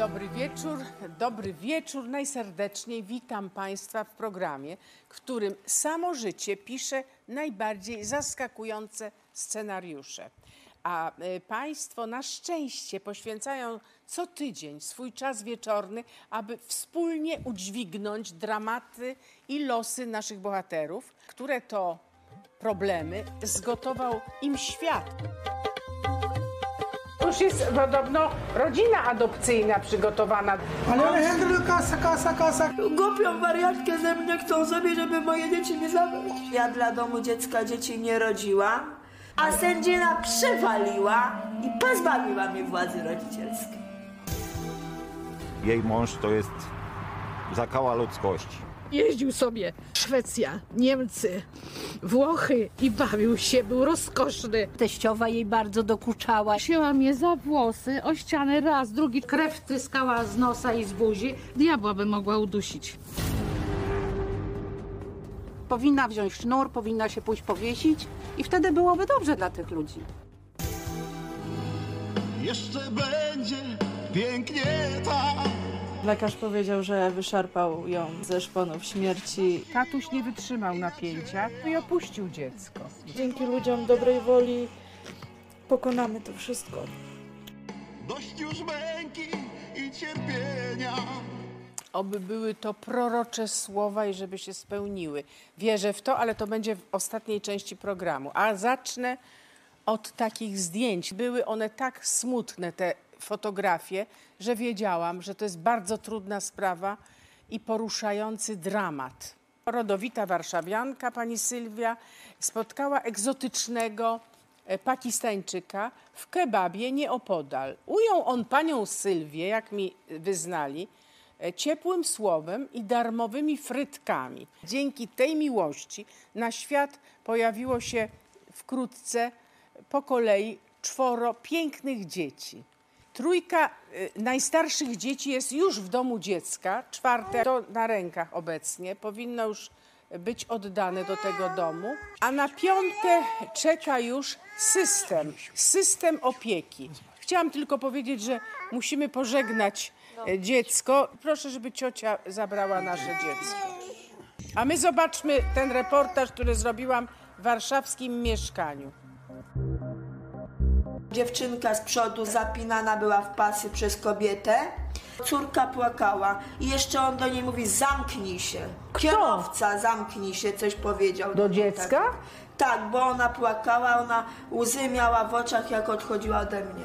Dobry wieczór, dobry wieczór. Najserdeczniej witam Państwa w programie, w którym samo życie pisze najbardziej zaskakujące scenariusze. A y, Państwo na szczęście poświęcają co tydzień swój czas wieczorny, aby wspólnie udźwignąć dramaty i losy naszych bohaterów, które to problemy zgotował im świat. Już jest podobno rodzina adopcyjna przygotowana. Ale Alejandro, kasa, kasa, kasa. Głupią wariatkę ze mnie chcą sobie, żeby moje dzieci nie zabrać. Ja dla domu dziecka dzieci nie rodziłam, a sędzina przewaliła i pozbawiła mnie władzy rodzicielskiej. Jej mąż to jest zakała ludzkości. Jeździł sobie Szwecja, Niemcy, Włochy i bawił się, był rozkoszny. Teściowa jej bardzo dokuczała. Wzięła mnie za włosy, o ścianę raz, drugi, krew tryskała z nosa i z buzi. Diabła by mogła udusić. Powinna wziąć sznur, powinna się pójść powiesić i wtedy byłoby dobrze dla tych ludzi. Jeszcze będzie pięknie tak. Lekarz powiedział, że wyszarpał ją ze szponów śmierci. Tatuś nie wytrzymał napięcia i opuścił dziecko. Dzięki ludziom dobrej woli pokonamy to wszystko. Dość już męki i cierpienia. Oby były to prorocze słowa i żeby się spełniły. Wierzę w to, ale to będzie w ostatniej części programu. A zacznę od takich zdjęć. Były one tak smutne, te fotografie, że wiedziałam, że to jest bardzo trudna sprawa i poruszający dramat. Rodowita warszawianka, pani Sylwia, spotkała egzotycznego e, Pakistańczyka w kebabie nieopodal. Ujął on panią Sylwię, jak mi wyznali, e, ciepłym słowem i darmowymi frytkami. Dzięki tej miłości na świat pojawiło się wkrótce po kolei czworo pięknych dzieci. Trójka y, najstarszych dzieci jest już w domu dziecka, czwarte to na rękach obecnie, powinno już być oddane do tego domu, a na piątkę czeka już system, system opieki. Chciałam tylko powiedzieć, że musimy pożegnać e, dziecko. Proszę, żeby ciocia zabrała nasze dziecko. A my zobaczmy ten reportaż, który zrobiłam w warszawskim mieszkaniu. Dziewczynka z przodu zapinana była w pasy przez kobietę. Córka płakała i jeszcze on do niej mówi zamknij się. Kierowca zamknij się, coś powiedział. Do niej, dziecka? Tak, tak, bo ona płakała, ona łzy miała w oczach, jak odchodziła ode mnie.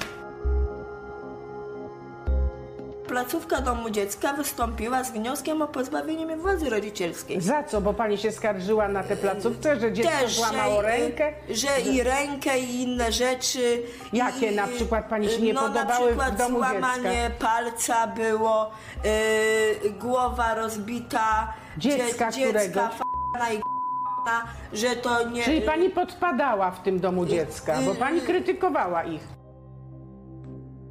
Placówka domu dziecka wystąpiła z wnioskiem o pozbawienie mnie władzy rodzicielskiej. Za co? Bo pani się skarżyła na tę placówkę, że dziecko Też, złamało że, rękę? że i rękę i inne rzeczy. Jakie I, na przykład pani się nie no, podobały w na przykład domu złamanie palca było, y, głowa rozbita, Dziecka dzie- którego? dziecka że to nie... Czyli pani podpadała w tym domu dziecka, bo pani krytykowała ich.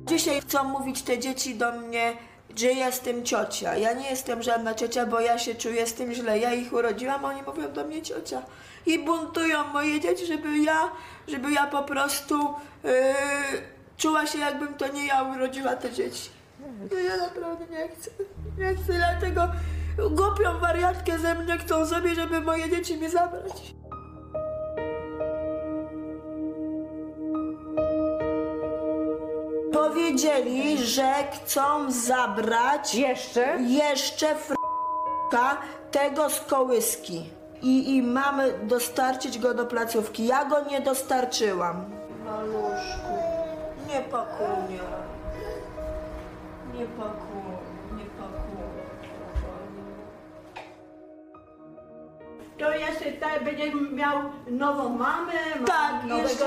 Dzisiaj chcą mówić te dzieci do mnie, że jestem ciocia. Ja nie jestem żadna ciocia, bo ja się czuję z tym źle. Ja ich urodziłam, oni mówią do mnie ciocia. I buntują moje dzieci, żeby ja, żeby ja po prostu yy, czuła się, jakbym to nie ja urodziła te dzieci. No ja naprawdę nie chcę. Nie chcę, dlatego głupią wariatkę ze mnie chcą sobie, żeby moje dzieci mi zabrać. Powiedzieli, że chcą zabrać Jeszcze? jeszcze f***ka tego z kołyski. I, I mamy dostarczyć go do placówki. Ja go nie dostarczyłam. Maluszku, nie pakuj mnie. Nie pakuj, To jeszcze tak będziesz miał nową mamę, ma- Tak, nowego jeszcze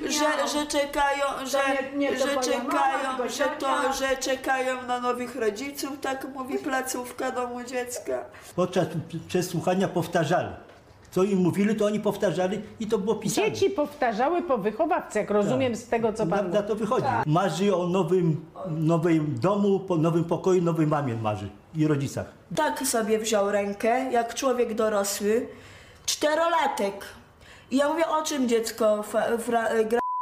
będziesz że, miał. że czekają, że, nie- nie to że mama, czekają, tylko że to, ciocia. że czekają na nowych rodziców, tak mówi placówka domu dziecka. Podczas przesłuchania powtarzali. Co im mówili, to oni powtarzali i to było pisane. Dzieci powtarzały po wychowawcy, jak rozumiem z tego, co pan Na, na mówi. to wychodzi. Marzy o nowym, nowym domu, po nowym pokoju, nowej mamie marzy i rodzicach. Tak sobie wziął rękę, jak człowiek dorosły, czterolatek. I ja mówię, o czym dziecko, fa- fra-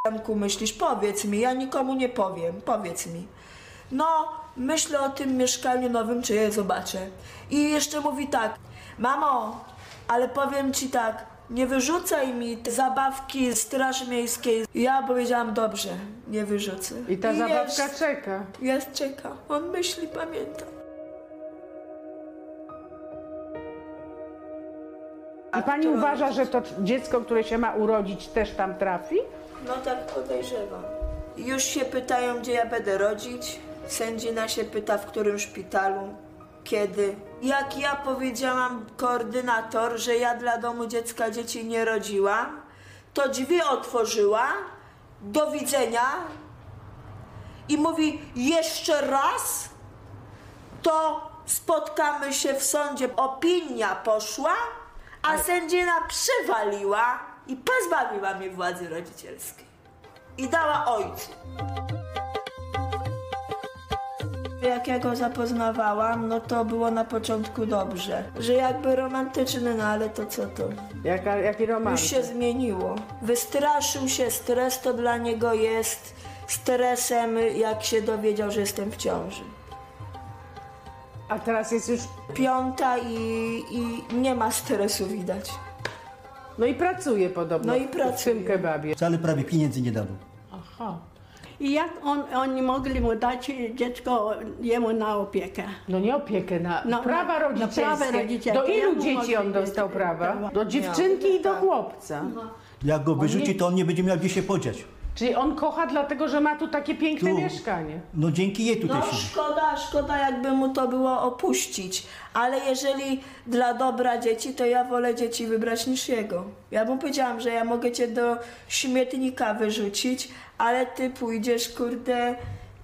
Granku, myślisz? Powiedz mi, ja nikomu nie powiem, powiedz mi. No, myślę o tym mieszkaniu nowym, czy je zobaczę. I jeszcze mówi tak, mamo, ale powiem ci tak, nie wyrzucaj mi te zabawki z Straży Miejskiej. Ja powiedziałam, dobrze, nie wyrzucę. I ta zabawka jest, czeka. jest, czeka. On myśli, pamięta. A pani uważa, że to dziecko, które się ma urodzić, też tam trafi? No tak podejrzewam. Już się pytają, gdzie ja będę rodzić. Sędzina się pyta, w którym szpitalu, kiedy. Jak ja powiedziałam koordynator, że ja dla domu dziecka dzieci nie rodziłam, to drzwi otworzyła, do widzenia i mówi jeszcze raz, to spotkamy się w sądzie. Opinia poszła, a sędzina przywaliła i pozbawiła mnie władzy rodzicielskiej. I dała ojcu. Jak ja go zapoznawałam, no to było na początku dobrze. Że jakby romantyczny, no ale to co to? Jaka, jaki romans? Już się zmieniło. Wystraszył się, stres to dla niego jest stresem, jak się dowiedział, że jestem w ciąży. A teraz jest już... Piąta i, i nie ma stresu widać. No i pracuje podobno No i w pracuje. tym kebabie. Wcale prawie pieniędzy nie dawał. Aha. I jak on, oni mogli mu dać dziecko jemu na opiekę? No nie opiekę na No, prawa na- na rodzicielskie. prawa rodzicielskie. Do ilu mu dzieci mogę on dostał prawa? Do dziewczynki i do chłopca. Jak go wyrzuci, to on nie będzie miał gdzie się podziać. Czyli on kocha dlatego, że ma tu takie piękne Tu. mieszkanie. No dzięki jej tutaj No siedzi. szkoda, szkoda jakby mu to było opuścić, ale jeżeli dla dobra dzieci, to ja wolę dzieci wybrać niż jego. Ja mu powiedziałam, że ja mogę cię do śmietnika wyrzucić, ale ty pójdziesz, kurde,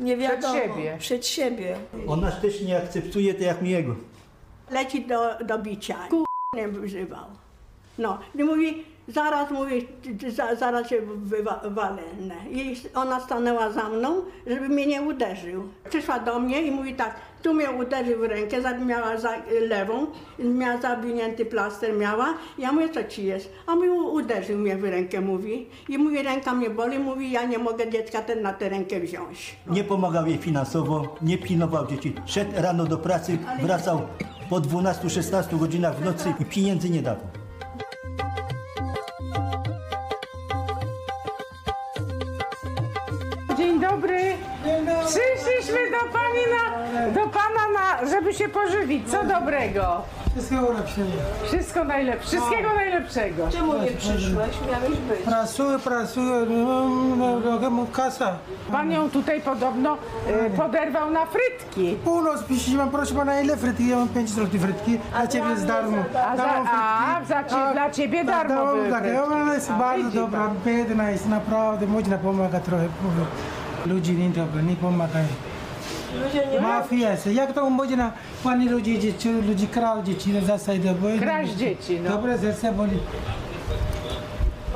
nie wiadomo. siebie. Przed siebie. On nas też nie akceptuje, tak jak my jego. Leci do, do bicia. Nie wyżywał. No, i mówi, zaraz mówi, ty- ty za, zaraz się wywalę. I ona stanęła za mną, żeby mnie nie uderzył. Przyszła do mnie i mówi tak, tu mnie uderzył w rękę, miała za, lewą, miała zawinięty plaster, miała. Ja mówię, co ci jest? A mówi, uderzył mnie w rękę, mówi. I mówi, ręka mnie boli, mówi, ja nie mogę dziecka ten na tę rękę wziąć. Nie pomagał jej finansowo, nie pilnował dzieci. Szedł rano do pracy, wracał po 12-16 godzinach w nocy i pieniędzy nie dawał. Dobry. Przyszliśmy do pani na, do pana na, żeby się pożywić. Co dobrego? Wszystkiego lepszego. Wszystko najlepsze. Wszystkiego najlepszego. Czemu nie przyszłeś? Miałeś być. Pracuję, pracuję, mam drogę kasa. Pan ją tutaj podobno e, poderwał na frytki. Północ piszcie, mam proszę pana ile frytki? Ja mam 5 zł frytki, dla ciebie jest darmo. A, za, Darmo a za, cie, dla ciebie darmo Darmo, były tak, frytki. ona jest bardzo Widzi dobra, biedna jest, naprawdę, można pomagać trochę. Ludzi nie dobra, nie pomagają. Mafia jak to można, pani ludzi, dzieci, ludzi krał dzieci, na zasadzie. Kraść dzieci, no. Dobre serce boli.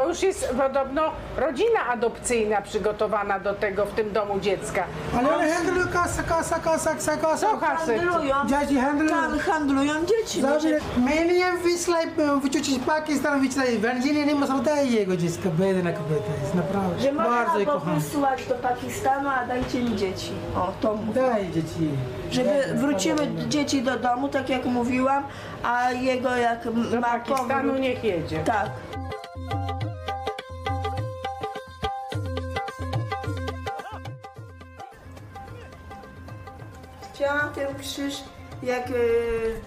Bo już jest podobno rodzina adopcyjna przygotowana do tego w tym domu dziecka. Ale one handlują kasa, kasa, kasa, kasa, kasa. Co hasy? handlują. Dzieci handlują. Tam handlują dzieci. no, Zawsze miałem wyslać, wyczucić Pakistan, wyślać Węgiel, nie można dać jego dziecka, biedna kobieta jest, naprawdę. Że Bardzo można kocham. wysyłać do Pakistanu, a dajcie mi dzieci. O, to mów. Daj dzieci. Żeby Daj, wróciły dzieci do domu, tak jak mówiłam, a jego jak Do ma Pakistanu powrót- niech jedzie. Tak. Chciałam ten krzyż, jak y,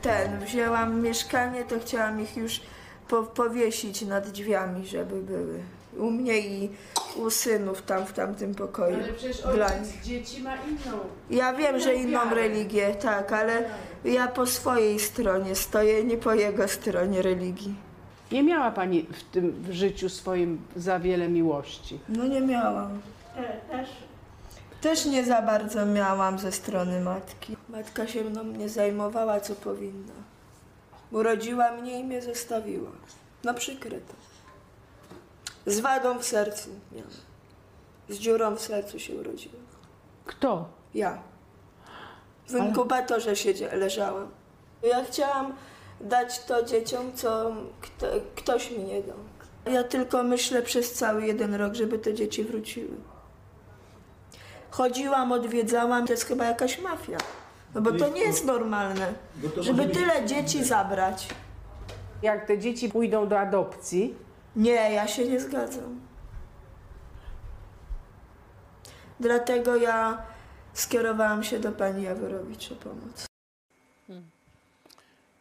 ten, wzięłam mieszkanie, to chciałam ich już po, powiesić nad drzwiami, żeby były. U mnie i u synów tam w tamtym pokoju. Dla nich. dzieci ma inną. Ja wiem, że inną religię, tak, ale ja po swojej stronie stoję, nie po jego stronie religii. Nie miała pani w tym w życiu swoim za wiele miłości. No nie miałam. Też Też nie za bardzo miałam ze strony matki. Matka się mną nie zajmowała, co powinna. Urodziła mnie i mnie zostawiła. No przykre to. Z wadą w sercu miałam. Z dziurą w sercu się urodziłam. Kto? Ja. W inkubatorze siedzie, leżałam. Ja chciałam dać to dzieciom, co kto, ktoś mi nie dał. Ja tylko myślę przez cały jeden rok, żeby te dzieci wróciły. Chodziłam, odwiedzałam, to jest chyba jakaś mafia. No bo to nie jest normalne, żeby tyle dzieci zabrać. Jak te dzieci pójdą do adopcji, Nie, ja się nie zgadzam. Dlatego ja skierowałam się do pani Jaworowicz o pomoc.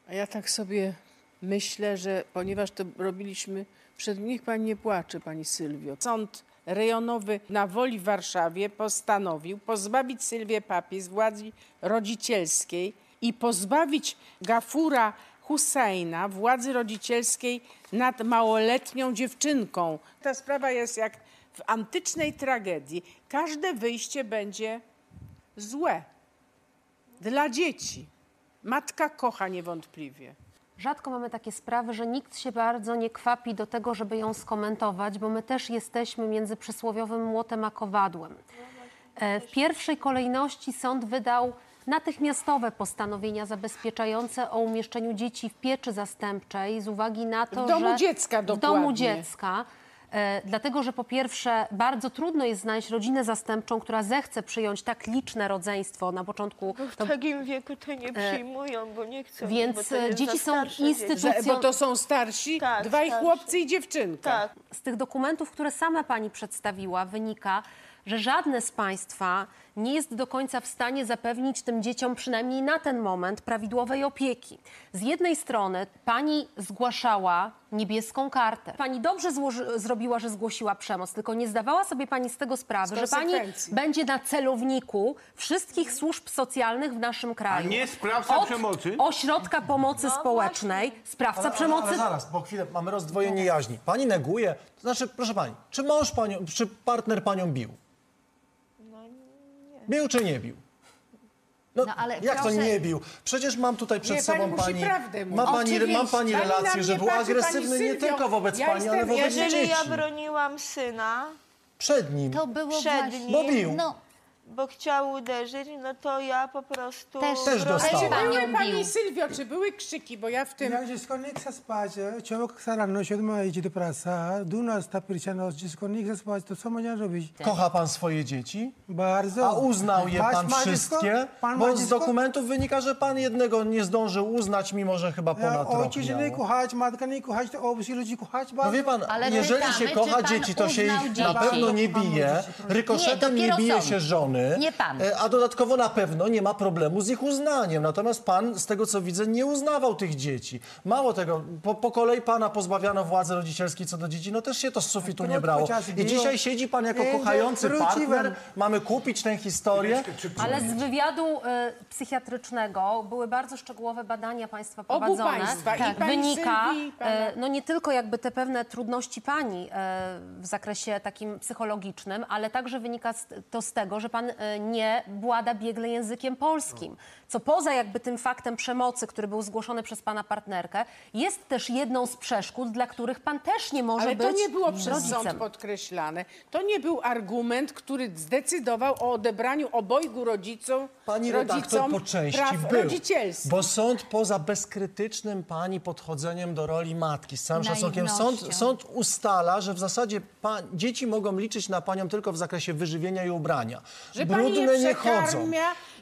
A ja tak sobie myślę, że ponieważ to robiliśmy przed niech pani nie płacze, pani Sylwio. Sąd rejonowy na Woli w Warszawie postanowił pozbawić Sylwię Papi z władzy rodzicielskiej i pozbawić Gafura Husseina władzy rodzicielskiej nad małoletnią dziewczynką. Ta sprawa jest jak w antycznej tragedii. Każde wyjście będzie złe dla dzieci. Matka kocha niewątpliwie. Rzadko mamy takie sprawy, że nikt się bardzo nie kwapi do tego, żeby ją skomentować, bo my też jesteśmy między przysłowiowym młotem a kowadłem. E, W pierwszej kolejności sąd wydał natychmiastowe postanowienia zabezpieczające o umieszczeniu dzieci w pieczy zastępczej z uwagi na to, W domu że dziecka w domu dokładnie. dziecka. E, dlatego, że po pierwsze bardzo trudno jest znaleźć rodzinę zastępczą, która zechce przyjąć tak liczne rodzeństwo na początku. Bo w to- takim wieku to nie E, przyjmują, bo nie chcą. więc, bo to jest dzieci są instytucją- bo to są starsi, Tak, dwaj starsi. chłopcy i dziewczynka. Tak. Z tych dokumentów, które sama pani przedstawiła, wynika, że żadne z państwa nie jest do końca w stanie zapewnić tym dzieciom przynajmniej na ten moment prawidłowej opieki. Z jednej strony pani zgłaszała niebieską kartę. Pani dobrze złoży, zrobiła, że zgłosiła przemoc, tylko nie zdawała sobie pani z tego sprawy, Z że pani będzie na celowniku wszystkich służb socjalnych w naszym kraju. nie sprawca Od przemocy? Ośrodka pomocy społecznej, sprawca Ale, ale, przemocy ale zaraz, bo chwilę, mamy rozdwojenie jaźni. Pani neguje, to znaczy, proszę pani, czy mąż panią, czy partner panią bił? Bił czy nie bił? No, No, ale jak to proszę- nie bił? Przecież mam tutaj przed Nie, pani sobą pani. prawdę. Ma pani, ma Oczywiście. pani Pani relację, że mnie był pani agresywny nie tylko wobec Ja pani, ale jestem- wobec Jeżeli dzieci. ja broniłam syna, Przed nim. To było Przed właśnie... nim. Bo bił. No, bo chciał uderzyć, no to ja po prostu... Też- Też dostała. Czy Panią były, bił. pani Sylwio, czy były krzyki? Bo ja w tym... Jak dziecko nie chce spać, człowiek rano siódma idzie do pracy, dwunasta pierwsza noc, dziecko nie chce spać, to co można robić? Kocha pan swoje dzieci? Bardzo. A uznał je Paś pan ma dziecko? wszystkie? Pan ma Bo z dziecko? dokumentów wynika, że pan jednego nie zdążył uznać, mimo że chyba ponad rok Ojciec nie miało. kochać, matka nie kochać, to obcy ludzi kochać bardzo. No wie pan, Ale jeżeli pytamy, się czy kocha pan dzieci, to się uznał ich dzieci? na pewno nie bije, rykoszetem nie, dopiero bije sąd. się żony, Nie pan. e, a dodatkowo na pewno nie ma problemu z ich uznaniem. Natomiast pan, z tego co widzę, nie uznawał tych dzieci. Mało tego, po, po kolei pana pozbawiano władzy rodzicielskiej co do dzieci, no też się to z sufitu nie Krótko brało. I dzisiaj siedzi pan jako kochający wróciłem. partner, mamy kupić tę historię. Ale z wywiadu e, psychiatrycznego były bardzo szczegółowe badania państwa Obu prowadzone. państwa, i pani Wynika Sylwii, i e, no nie tylko jakby te pewne trudności pani e, w zakresie takim psychologicznym, ale także wynika z, to z tego, że pan e, nie włada biegle językiem polskim. Co poza jakby tym faktem przemocy, który był zgłoszony przez pana partnerkę, jest też jedną z przeszkód, dla których pan też nie może Ale być to nie było przez rodzicem. sąd podkreślane. To nie był argument, który zdecydował o odebraniu obojgu rodzicom, Pani redaktor rodzicom po części praw był, rodzicielskich. bo sąd poza bezkrytycznym pani podchodzeniem do roli matki, z całym szacunkiem, sąd, sąd ustala, że w zasadzie pa, dzieci mogą liczyć na panią tylko w zakresie wyżywienia i ubrania. Że pani Brudne je nie chodzą.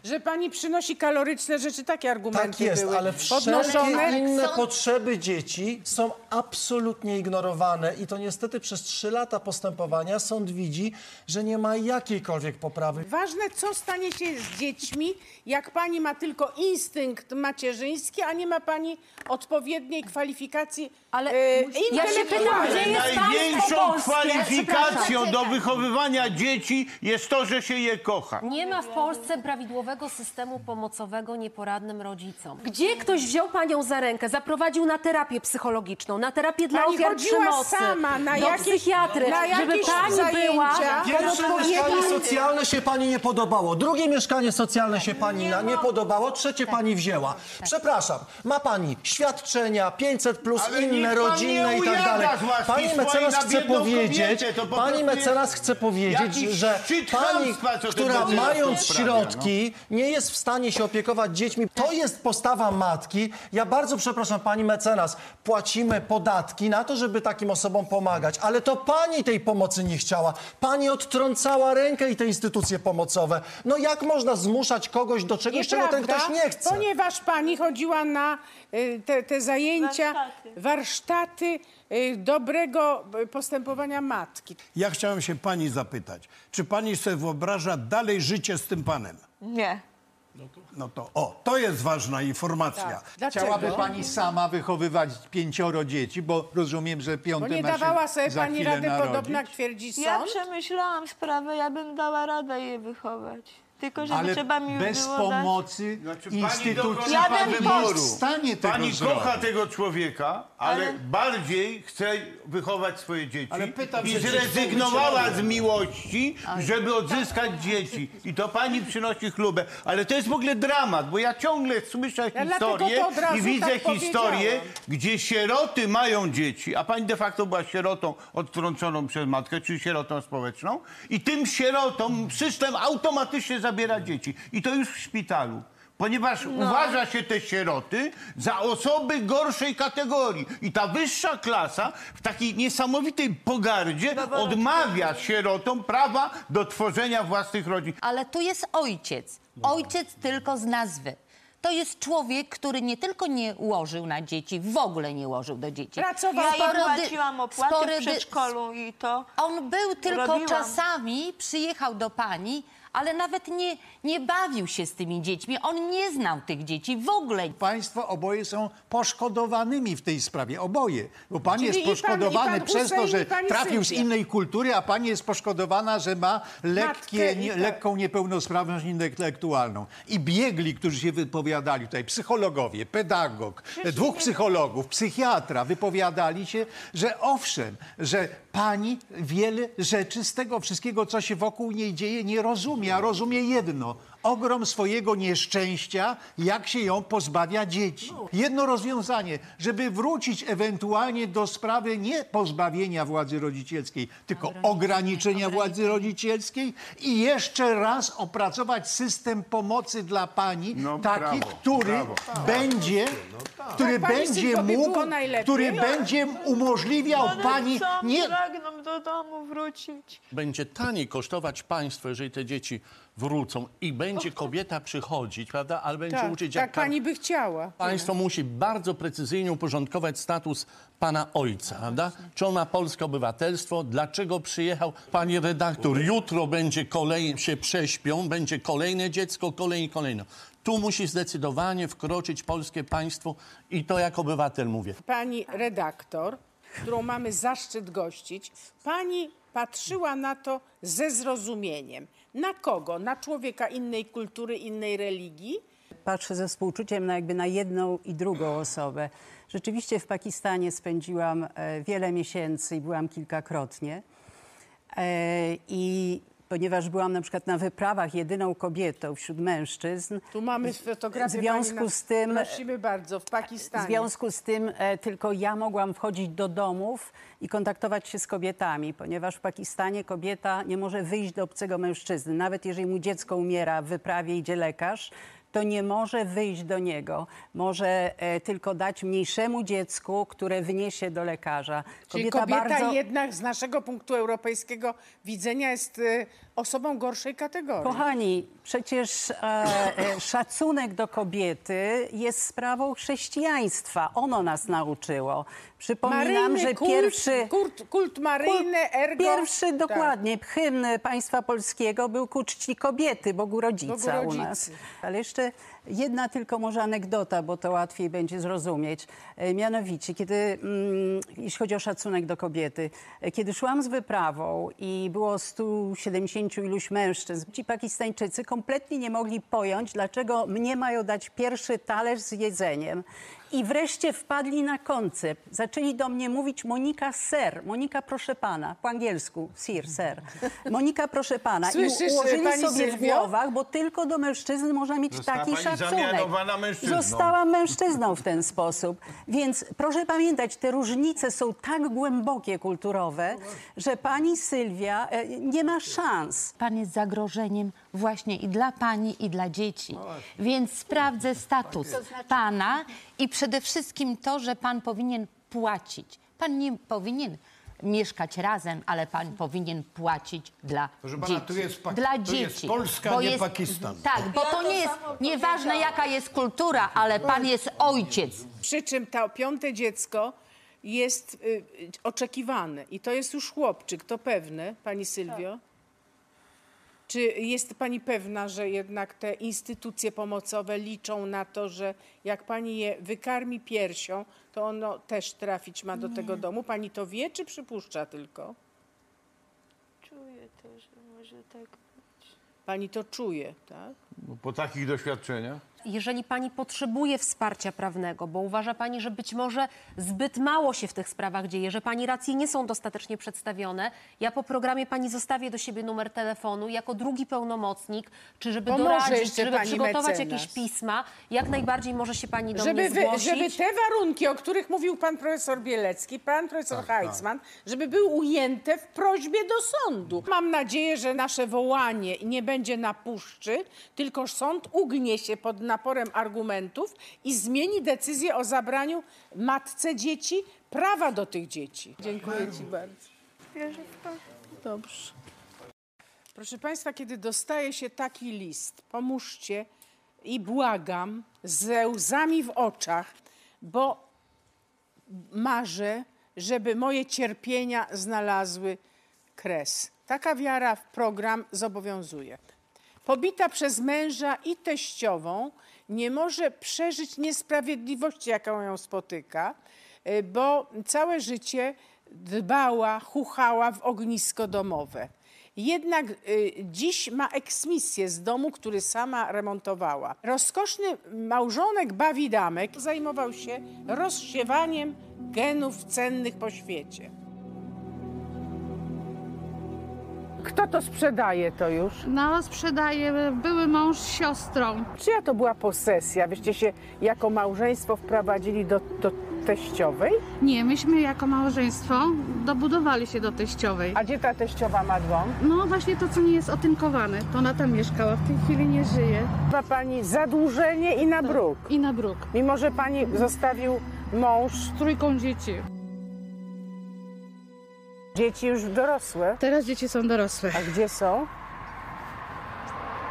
Że pani przynosi kaloryczne rzeczy, takie argumenty Tak jest, były ale wszelkie podnoszone. inne potrzeby dzieci są absolutnie ignorowane i to niestety przez trzy lata postępowania sąd widzi, że nie ma jakiejkolwiek poprawy. Ważne, co stanie się z dziećmi, jak pani ma tylko instynkt macierzyński, a nie ma pani odpowiedniej kwalifikacji Ale e, ja się pytam, gdzie jest państwo Największą polskie? kwalifikacją do wychowywania dzieci jest to, że się je kocha. Nie ma w Polsce prawidłowego systemu pomocowego nieporadnym rodzicom. Gdzie ktoś wziął panią za rękę, zaprowadził na terapię psychologiczną, na terapię dla Pani ofiar przemocy, sama na do jakieś- psychiatry, na żeby jakieś pani zajęcia. była Pierwsze mieszkanie socjalne się pani nie podobało, drugie mieszkanie socjalne się pani na, nie podobało, trzecie pani wzięła. Przepraszam, ma pani świadczenia 500 plus Ale inne, rodzinne nie i tak dalej. Pani mecenas na chce powiedzieć, pani mecenas chce powiedzieć, że pani, która mając no. środki, nie jest w stanie się opiekować dziećmi. To jest postawa matki. Ja bardzo przepraszam, pani mecenas, płacimy podatki na to, żeby takim osobom pomagać, ale to pani tej pomocy nie chciała. Pani odtrącała rękę i te instytucje pomocowe. No jak można zmuszać kogoś do czegoś, czego ten Nieprawda, ktoś nie chce? Ponieważ pani chodziła na y, te, te zajęcia, Warsztaty. Y, dobrego y, postępowania matki. Ja chciałem się pani zapytać, czy pani sobie wyobraża dalej życie z tym panem? Nie. No to, o, to jest ważna informacja. Tak. Dlaczego? Chciałaby pani sama wychowywać pięcioro dzieci, bo rozumiem, że Bo piąte nie ma się dawała sobie za pani chwilę rady, narodzić. jak twierdzi Ja sąd. przemyślałam sprawę, ja bym dała radę je wychować. Tylko, żeby Ale trzeba mi bez było pomocy Znaczy, instytucji Ja bym jest w stanie tego Pani zrobić. kocha tego człowieka, ale, Ale- bardziej chce wychować swoje dzieci Ale pytam i się, czy zrezygnowała z miłości, żeby odzyskać dzieci. I to pani przynosi chlubę. Ale to jest w ogóle dramat, bo ja ciągle słyszę Ja dlatego historię to od razu i widzę tak historię, powiedziałam. gdzie sieroty mają dzieci, a pani de facto była sierotą odtrąconą przez matkę, czyli sierotą społeczną i tym sierotom system automatycznie zabiera dzieci. I to już w szpitalu. Ponieważ uważa się te sieroty za osoby gorszej kategorii. I ta wyższa klasa w takiej niesamowitej pogardzie odmawia sierotom prawa do tworzenia własnych rodzin. Ale tu jest ojciec. Ojciec tylko z nazwy. To jest człowiek, który nie tylko nie łożył na dzieci, w ogóle nie łożył do dzieci. Pracował. Ja Spory im dy- płaciłam opłatę spory w przedszkolu i to... On był tylko Robiłam. czasami, przyjechał do pani, ale nawet nie, nie bawił się z tymi dziećmi. On nie znał tych dzieci w ogóle. Państwo oboje są poszkodowanymi w tej sprawie. Oboje. Bo pan Czyli jest i pan- poszkodowany pan przez to, Hussein, że i trafił z innej kultury, a pani jest poszkodowana, że ma lekkie, Matkę i nie, tak. lekką niepełnosprawność intelektualną. I biegli, którzy się wypowiadali tutaj, psychologowie, pedagog, dwóch psychologów, psychiatra, wypowiadali się, że owszem, że pani wiele rzeczy z tego wszystkiego, co się wokół niej dzieje, nie rozumie, a rozumie jedno. Ogrom swojego nieszczęścia, jak się ją pozbawia dzieci. Jedno rozwiązanie, żeby wrócić ewentualnie do sprawy nie pozbawienia władzy rodzicielskiej, tylko ograniczenia władzy rodzicielskiej i jeszcze raz opracować system pomocy dla pani, No, taki, brawo, który brawo. będzie, który Tak, pani będzie Sylwowi mógł, który będzie umożliwiał pani nie pragną do domu wrócić. będzie taniej kosztować państwo, jeżeli te dzieci wrócą i będzie kobieta przychodzić, prawda, ale będzie Tak, uczyć tak jak pan... pani by chciała. Państwo musi bardzo precyzyjnie uporządkować status pana ojca, prawda? Czy on ma polskie obywatelstwo? Dlaczego przyjechał? Pani redaktor, jutro będzie kolej, się prześpią, będzie kolejne dziecko, kolejne, kolejne. Tu musi zdecydowanie wkroczyć polskie państwo i to jak obywatel mówię. Pani redaktor, którą mamy zaszczyt gościć, pani patrzyła na to ze zrozumieniem. Na kogo? Na człowieka innej kultury, innej religii? patrzę ze współczuciem na jakby na jedną i drugą osobę. Rzeczywiście w Pakistanie spędziłam e, wiele miesięcy i byłam kilkakrotnie. E, I ponieważ byłam na przykład na wyprawach jedyną kobietą wśród mężczyzn, Tu mamy fotografię w związku na- z tym- Prosimy bardzo, w w Pakistanie. związku z tym e, tylko ja mogłam wchodzić do domów i kontaktować się z kobietami, ponieważ w Pakistanie kobieta nie może wyjść do obcego mężczyzny. Nawet jeżeli mu dziecko umiera w wyprawie, idzie lekarz, to nie może wyjść do niego. Może e, tylko dać mniejszemu dziecku, które wyniesie do lekarza. Czyli kobieta jednak z naszego punktu europejskiego widzenia jest y, osobą gorszej kategorii. Kochani, przecież e, e, szacunek do kobiety jest sprawą chrześcijaństwa. Ono nas nauczyło. Przypominam, Maryjny że kult, pierwszy... Kult, kult maryjny, ergo... Pierwszy, Tak. dokładnie, hymn państwa polskiego był ku czci kobiety, Bogu rodzica Bogu u nas. Ale jeszcze jedna tylko może anegdota, bo to łatwiej będzie zrozumieć. E, Mianowicie, kiedy, mm, jeśli chodzi o szacunek do kobiety, e, kiedy szłam z wyprawą i było 170 iluś mężczyzn, ci Pakistańczycy kompletnie nie mogli pojąć, dlaczego mnie mają dać pierwszy talerz z jedzeniem. I wreszcie wpadli na koncept. Zaczęli do mnie mówić Monika ser. Monika proszę pana. Po angielsku sir, ser. Monika proszę pana. Słyszysz, I ułożyli pani sobie w Sylwio? głowach, bo tylko do mężczyzn można mieć Została taki pani szacunek. szacunek. zamianowana mężczyzną. Została mężczyzną w ten sposób. Więc proszę pamiętać, te różnice są tak głębokie kulturowe, że pani Sylwia e, nie ma szans. Pan jest zagrożeniem właśnie i dla pani, i dla dzieci. Więc sprawdzę status pana i przede wszystkim to, że pan powinien płacić. Pan nie powinien mieszkać razem, ale pan powinien płacić dla Proszę pana, dzieci. tu jest dla to dzieci. jest Polska, Bo nie Pakistan. Tak, bo to nie jest nieważne jaka jest kultura, ale pan jest ojciec. Przy czym to piąte dziecko jest y, y, oczekiwane i to jest już chłopczyk, to pewne, pani Sylwio? Czy jest pani pewna, że jednak te instytucje pomocowe liczą na to, że jak pani je wykarmi piersią, to ono też trafić ma do tego domu? Pani to wie, czy przypuszcza tylko? Czuję to, że może tak być. Pani to czuje, tak? No, Po takich doświadczeniach. Jeżeli pani potrzebuje wsparcia prawnego, bo uważa pani, że być może zbyt mało się w tych sprawach dzieje, że pani racje nie są dostatecznie przedstawione, ja po programie pani zostawię do siebie numer telefonu jako drugi pełnomocnik, czy żeby Pomoże doradzić, jeszcze żeby pani przygotować mecenas. jakieś pisma, jak najbardziej może się pani do żeby, mnie zgłosić. żeby te warunki, o których mówił pan profesor Bielecki, pan profesor Tak, Heitzman, żeby były ujęte w prośbie do sądu. Mam nadzieję, że nasze wołanie nie będzie na puszczy, tylko sąd ugnie się pod naporem argumentów i zmieni decyzję o zabraniu matce dzieci prawa do tych dzieci. Dziękuję ci bardzo. Wierzę w to. Dobrze. Proszę Państwa, kiedy dostaje się taki list, pomóżcie i błagam ze łzami w oczach, bo marzę, żeby moje cierpienia znalazły kres. Taka wiara w program zobowiązuje. Pobita przez męża i teściową nie może przeżyć niesprawiedliwości, jaką ją spotyka, y, bo całe życie dbała, chuchała w ognisko domowe. Jednak y, dziś ma eksmisję z domu, który sama remontowała. Rozkoszny małżonek Bawidamek zajmował się rozsiewaniem genów cennych po świecie. Kto to sprzedaje to już? No, sprzedaje były mąż z siostrą. Czyja to była posesja? Wyście się jako małżeństwo wprowadzili do, do teściowej? Nie, myśmy jako małżeństwo dobudowali się do teściowej. A gdzie ta teściowa ma dom? No właśnie to, co nie jest otynkowane. To ona tam mieszkała, w tej chwili nie żyje. Ma pani zadłużenie i na bruk. I na bruk. Mimo, że pani zostawił mąż. Z trójką dzieci. Dzieci już dorosłe? Teraz dzieci są dorosłe. A gdzie są?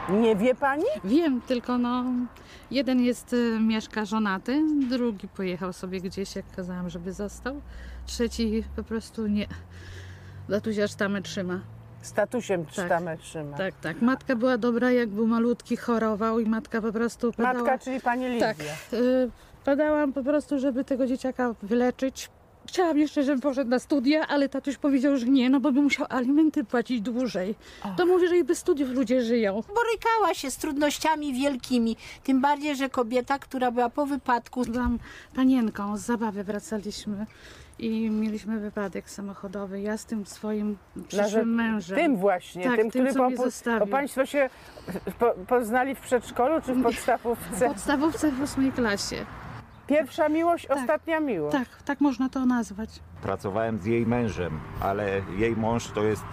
Nie wie pani? Wiem, tylko no, jeden jest, y, mieszka żonaty, drugi pojechał sobie gdzieś, jak kazałam, żeby został. Trzeci po prostu nie. Tatusia sztamę trzyma. Statusem Tak. sztamę trzyma. Tak, tak. Matka była dobra, jak był malutki, chorował i matka po prostu padała. Matka, czyli pani Lidia. Tak. Y, padałam po prostu, żeby tego dzieciaka wyleczyć. Chciałam jeszcze, żeby poszedł na studia, ale tatuś powiedział, że nie, no bo by musiał alimenty płacić dłużej. To mówi, że i bez studiów ludzie żyją. Borykała się z trudnościami wielkimi. Tym bardziej, że kobieta, która była po wypadku. Byłam panienką, z zabawy wracaliśmy i mieliśmy wypadek samochodowy. Ja z tym swoim przyszłym Że- mężem. Tym właśnie, tak, tym, który co po, zostawił. bo państwo się po, poznali w przedszkolu czy w podstawówce? W podstawówce w ósmej klasie. Pierwsza miłość, ostatnia miłość. Tak, tak można to nazwać. Pracowałem z jej mężem, ale jej mąż to jest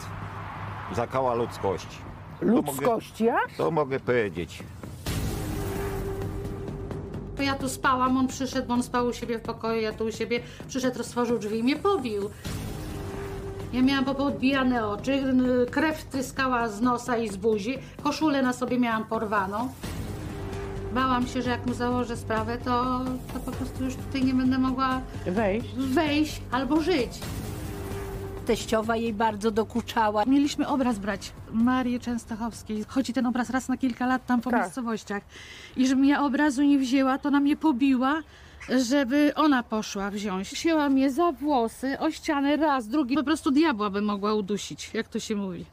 zakała ludzkości. To Ludzkość, jak? mogę, to mogę powiedzieć. Ja tu spałam, on przyszedł, on spał u siebie w pokoju, ja tu u siebie, przyszedł, roztworzył drzwi i mnie pobił. Ja miałam poodbijane oczy, krew tryskała z nosa i z buzi, koszulę na sobie miałam porwaną. Bałam się, że jak mu założę sprawę, to, to po prostu już tutaj nie będę mogła wejść, wejść albo żyć. Teściowa jej bardzo dokuczała. Mieliśmy obraz brać Marii Częstochowskiej. Chodzi ten obraz raz na kilka lat tam po Tak. miejscowościach. I żebym ja obrazu nie wzięła, to ona mnie pobiła, żeby ona poszła wziąć. Wzięła mnie za włosy, o ścianę raz, drugi. Po prostu diabła by mogła udusić, jak to się mówi.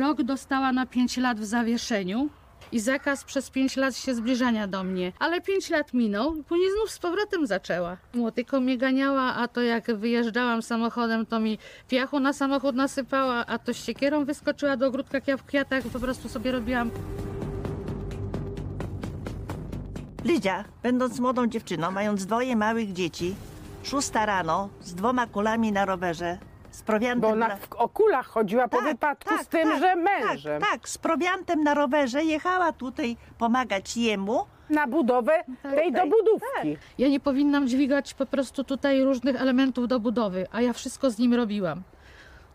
Rok dostała na 5 lat w zawieszeniu. I zakaz przez 5 lat się zbliżania do mnie. Ale 5 lat minął, później znów z powrotem zaczęła. Młotyką mnie ganiała, a to jak wyjeżdżałam samochodem, to mi piachu na samochód nasypała, a to z siekierą wyskoczyła do ogródka, kwiatach po prostu sobie robiłam Lidia, będąc młodą dziewczyną, mając dwoje małych dzieci, szósta rano, z dwoma kulami na rowerze, z prowiantem... Bo ona na... w okulach chodziła po wypadku z tym, że mężem. Tak, tak, z prowiantem na rowerze jechała tutaj pomagać jemu. Na budowę tej dobudówki. Ja nie powinnam dźwigać po prostu tutaj różnych elementów do budowy, a ja wszystko z nim robiłam.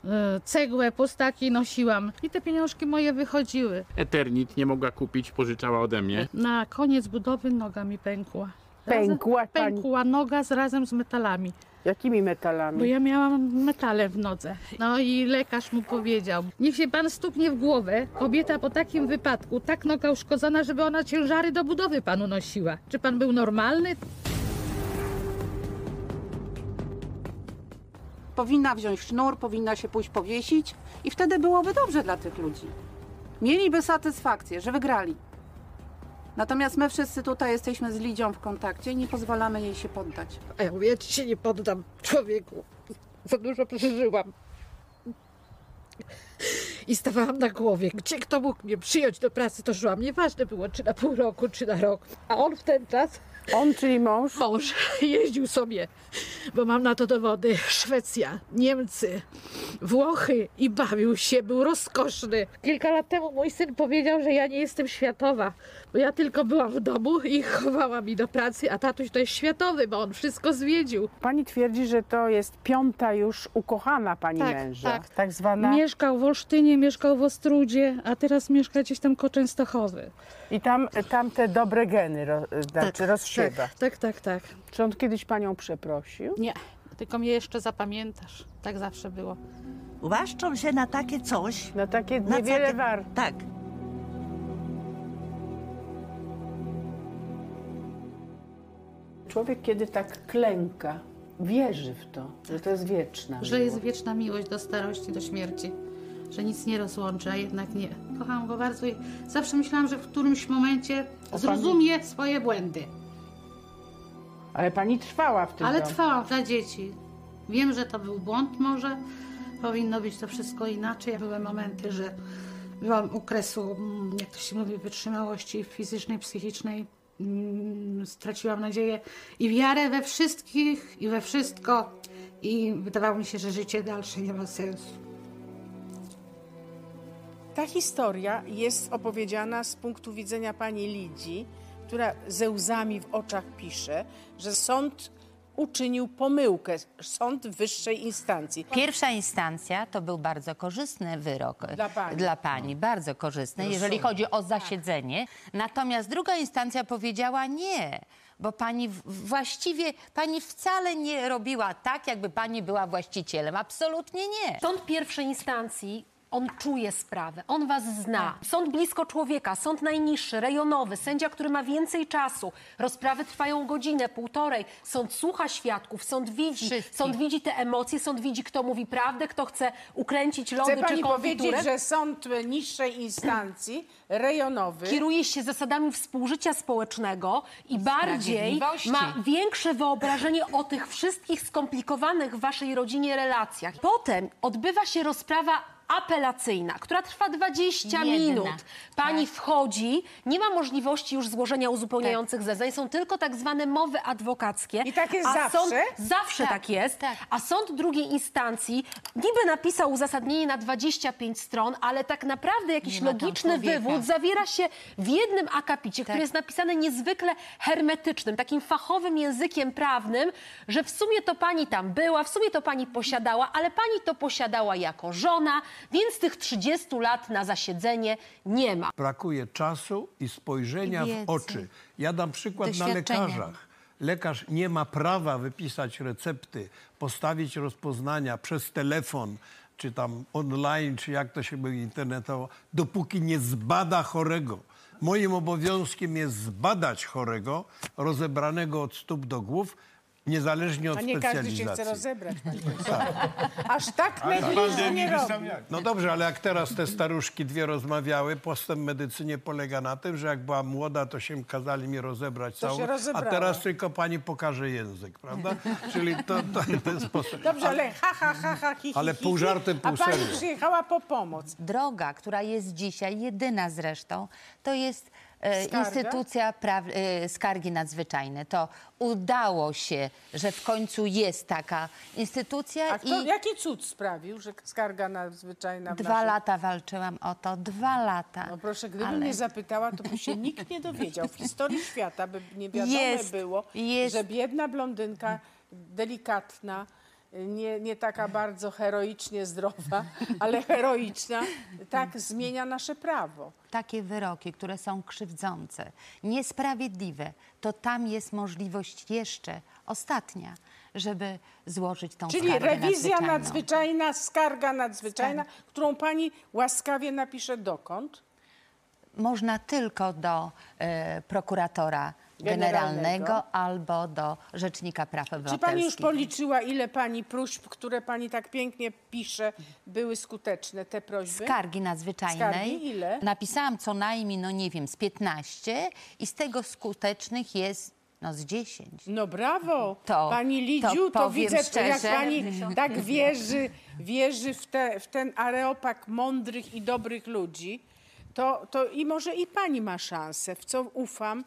E, Cegłę, pustaki nosiłam i te pieniążki moje wychodziły. Eternit nie mogła kupić, pożyczała ode mnie. Na koniec budowy noga mi pękła. Pękła pani? Pękła noga z, razem z metalami. Jakimi metalami? Bo ja miałam metale w nodze. No i lekarz mu powiedział, niech się pan stuknie w głowę. Kobieta po takim wypadku, tak noga uszkodzona, żeby ona ciężary do budowy panu nosiła. Czy pan był normalny? Powinna wziąć sznur, powinna się pójść powiesić i wtedy byłoby dobrze dla tych ludzi. Mieliby satysfakcję, że wygrali. Natomiast my wszyscy tutaj jesteśmy z Lidią w kontakcie i nie pozwalamy jej się poddać. A ja mówię, ja ci się nie poddam, człowieku. Za dużo przeżyłam. I stawałam na głowie. Gdzie kto mógł mnie przyjąć do pracy, to szłam. Nieważne było, czy na pół roku, czy na rok. A on w ten czas... On, czyli mąż? Mąż. Jeździł sobie, bo mam na to dowody. Szwecja, Niemcy, Włochy i bawił się, był rozkoszny. Kilka lat temu mój syn powiedział, że ja nie jestem światowa, bo ja tylko byłam w domu i chowała mi do pracy, a tatuś to jest światowy, bo on wszystko zwiedził. Pani twierdzi, że to jest piąta już ukochana pani Tak, męża. tak. tak zwana. Mieszkał w Olsztynie, mieszkał w Ostródzie, a teraz mieszka gdzieś tam koło Częstochowy. I tam, tam te dobre geny ro, znaczy rozsiewa. Tak, tak, tak, tak. Czy on kiedyś panią przeprosił? Nie, tylko mnie jeszcze zapamiętasz. Tak zawsze było. Uważam się na takie coś. Na takie na niewiele takie- warte. Tak. Człowiek, kiedy tak klęka, wierzy w to, że to jest wieczna. Że jest wieczna miłość do starości, do śmierci. Że nic nie rozłączy, a jednak nie. Kocham go bardzo i zawsze myślałam, że w którymś momencie zrozumie swoje błędy. Ale pani trwała w tym Ale domu. trwałam dla dzieci. Wiem, że to był błąd może. Powinno być to wszystko inaczej. Były momenty, że byłam okresu, mm, jak to się mówi, wytrzymałości fizycznej, psychicznej. Mm, Straciłam nadzieję i wiarę we wszystkich i we wszystko. I wydawało mi się, że życie dalsze nie ma sensu. Ta historia jest opowiedziana z punktu widzenia pani Lidii, która ze łzami w oczach pisze, że sąd uczynił pomyłkę, sąd wyższej instancji. Pierwsza instancja to był bardzo korzystny wyrok Dla pani. dla pani, bardzo korzystny, jeżeli chodzi o zasiedzenie. Natomiast druga instancja powiedziała nie. Bo pani właściwie, pani wcale nie robiła tak, jakby pani była właścicielem. Absolutnie nie. Sąd pierwszej instancji, on czuje sprawę, on was zna. Sąd blisko człowieka, sąd najniższy, rejonowy, sędzia, który ma więcej czasu. Rozprawy trwają godzinę, półtorej. Sąd słucha świadków, sąd widzi, sąd widzi te emocje, sąd widzi, kto mówi prawdę, kto chce ukręcić lody Chce czy pani konfiturę. powiedzieć, że sąd niższej instancji, rejonowy... Kieruje się zasadami współżycia społecznego i bardziej Sprawiedliwości. ma większe wyobrażenie o tych wszystkich skomplikowanych w waszej rodzinie relacjach. Potem odbywa się rozprawa apelacyjna, która trwa 20 Jedna. minut. Pani wchodzi, nie ma możliwości już złożenia uzupełniających zeznań, są tylko tak zwane mowy adwokackie. I tak jest zawsze? Sąd, zawsze tak, Tak, jest. A sąd drugiej instancji niby napisał uzasadnienie na 25 stron, ale tak naprawdę jakiś logiczny wywód zawiera się w jednym akapicie, który Tak. jest napisany niezwykle hermetycznym, takim fachowym językiem prawnym, że w sumie to pani tam była, w sumie to pani posiadała, ale pani to posiadała jako żona, więc tych 30 lat na zasiedzenie nie ma. Brakuje czasu i spojrzenia I w oczy. Ja dam przykład na lekarzach. Lekarz nie ma prawa wypisać recepty, postawić rozpoznania przez telefon, czy tam online, czy jak to się mówi internetowo, dopóki nie zbada chorego. Moim obowiązkiem jest zbadać chorego, rozebranego od stóp do głów, niezależnie od A nie każdy się specjalizacji. chce rozebrać. panie profesorze. Aż tak medycznie nie robi. No dobrze, ale jak teraz te staruszki dwie rozmawiały, postęp w medycynie polega na tym, że jak była młoda, to się kazali mi rozebrać To się całą, a rozebrała. teraz tylko pani pokaże język, prawda? Czyli to, to, to jest postęp. Dobrze, ale ha, ha, ha, ha, hi, hi, Ale hi, pół hi, żartem, pół A pani serio. przyjechała po pomoc. Droga, która jest dzisiaj, jedyna zresztą, to jest e, Skarga? instytucja e, skargi nadzwyczajne. To udało się, że w końcu jest taka instytucja A kto, i jaki cud sprawił, że skarga nadzwyczajna dwa naszym... lata walczyłam o to, dwa lata. No proszę, gdybym Ale- nie zapytała, to by się nikt nie dowiedział. W historii świata by nie wiadomo Jest, było, jest. że biedna blondynka, delikatna, nie, nie taka bardzo heroicznie zdrowa, ale heroiczna, tak zmienia nasze prawo. takie wyroki, które są krzywdzące, niesprawiedliwe, to tam jest możliwość jeszcze ostatnia, żeby złożyć tą Czyli skargę rewizja nadzwyczajną. nadzwyczajna, skarga nadzwyczajna, którą pani łaskawie napisze dokąd? Można tylko do e, prokuratora Generalnego. generalnego. albo do Rzecznika Praw Czy Obywatelskich. pani już policzyła, ile pani próśb, które pani tak pięknie pisze, były skuteczne, te prośby? Skargi nadzwyczajnej. Skargi ile? Napisałam co najmniej, no nie wiem, z 15 i z tego skutecznych jest no z 10. No brawo! To, Pani Lidziu, to, powiem widzę, jak szczerze, pani tak wierzy, wierzy w, te, w ten areopak mądrych i dobrych ludzi, to, to i może i pani ma szansę, w co ufam.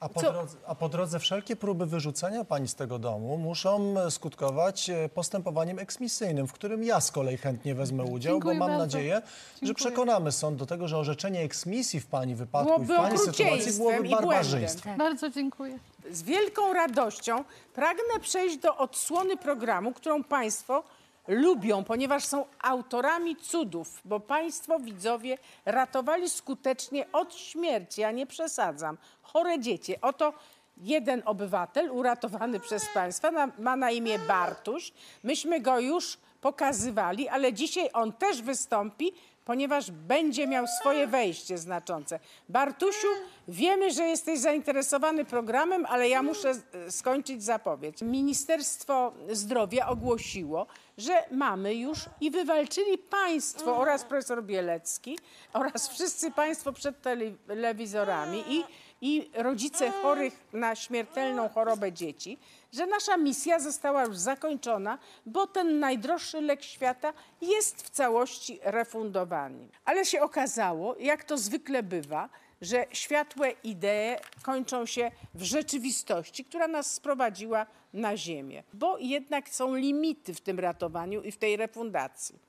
A po, drodze, a po drodze wszelkie próby wyrzucenia pani z tego domu muszą e, skutkować e, postępowaniem eksmisyjnym, w którym ja z kolei chętnie wezmę udział, Dziękuję bo mam bardzo. nadzieję, że Dziękuję. przekonamy sąd do tego, że orzeczenie eksmisji w pani wypadku i w Byłoby pani sytuacji byłoby barbarzyństwem. Bardzo dziękuję. Z wielką radością pragnę przejść do odsłony programu, którą Państwo lubią, ponieważ są autorami cudów, bo Państwo widzowie ratowali skutecznie od śmierci, ja nie przesadzam, chore dzieci. Oto jeden obywatel uratowany przez Państwa na, ma na imię Bartuś. Myśmy go już pokazywali, ale dzisiaj on też wystąpi, ponieważ będzie miał swoje wejście znaczące. Bartusiu, wiemy, że jesteś zainteresowany programem, ale ja muszę e, skończyć zapowiedź. Ministerstwo Zdrowia ogłosiło, że mamy już i wywalczyli Państwo oraz profesor Bielecki oraz wszyscy Państwo przed telewizorami i, i rodzice chorych na śmiertelną chorobę dzieci, że nasza misja została już zakończona, bo ten najdroższy lek świata jest w całości refundowany. Ale się okazało, jak to zwykle bywa, że światłe idee kończą się w rzeczywistości, która nas sprowadziła na ziemię, bo jednak są limity w tym ratowaniu i w tej refundacji.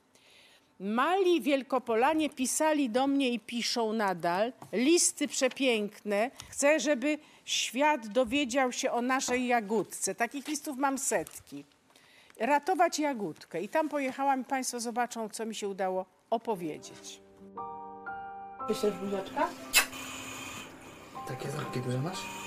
Mali Wielkopolanie pisali do mnie i piszą nadal listy przepiękne. Chcę, żeby świat dowiedział się o naszej jagódce. Takich listów mam setki. Ratować jagódkę. I tam pojechałam i Państwo zobaczą, co mi się udało opowiedzieć. Piszesz buziaczka? Takie ząbki duże masz?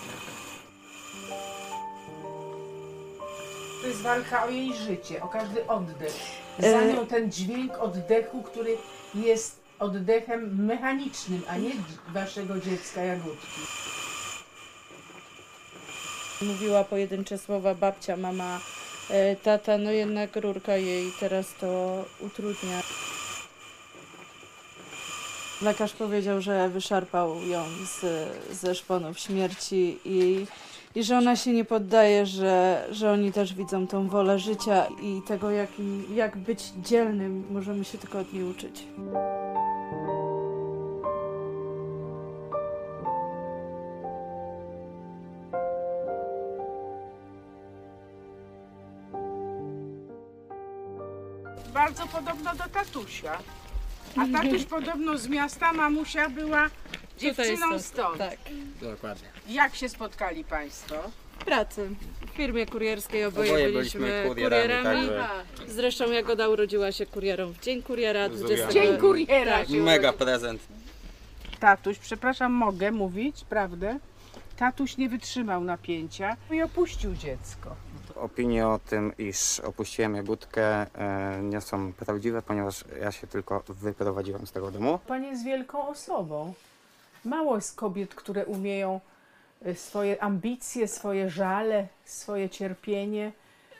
To jest walka o jej życie, o każdy oddech. E, Za nią ten dźwięk oddechu, który jest oddechem mechanicznym, a nie waszego dziecka jagódki. Mówiła pojedyncze słowa babcia, mama, e, tata, no jednak rurka jej teraz to utrudnia. Lekarz powiedział, że wyszarpał ją z, ze szponów śmierci i, i że ona się nie poddaje, że, że oni też widzą tą wolę życia i tego, jak, jak być dzielnym, możemy się tylko od niej uczyć. Bardzo podobno do tatusia. A tatuś podobno z miasta, mamusia była dziewczyną stąd, stąd. tak. Dokładnie. Jak się spotkali Państwo? W pracy. W firmie kurierskiej oboje, Oboje byliśmy, byliśmy kurierami, kurierami. także- Zresztą Jagoda urodziła się kurierą w Dzień Kuriera. 20... Dzień kuriera Tak. Mega prezent. Tatuś, przepraszam, mogę mówić, prawdę? Tatuś nie wytrzymał napięcia i opuścił dziecko. Opinie o tym, iż opuściłem jagódkę e, nie są prawdziwe, ponieważ ja się tylko wyprowadziłem z tego domu. Pan jest wielką osobą. Mało jest kobiet, które umieją y, swoje ambicje, swoje żale, swoje cierpienie,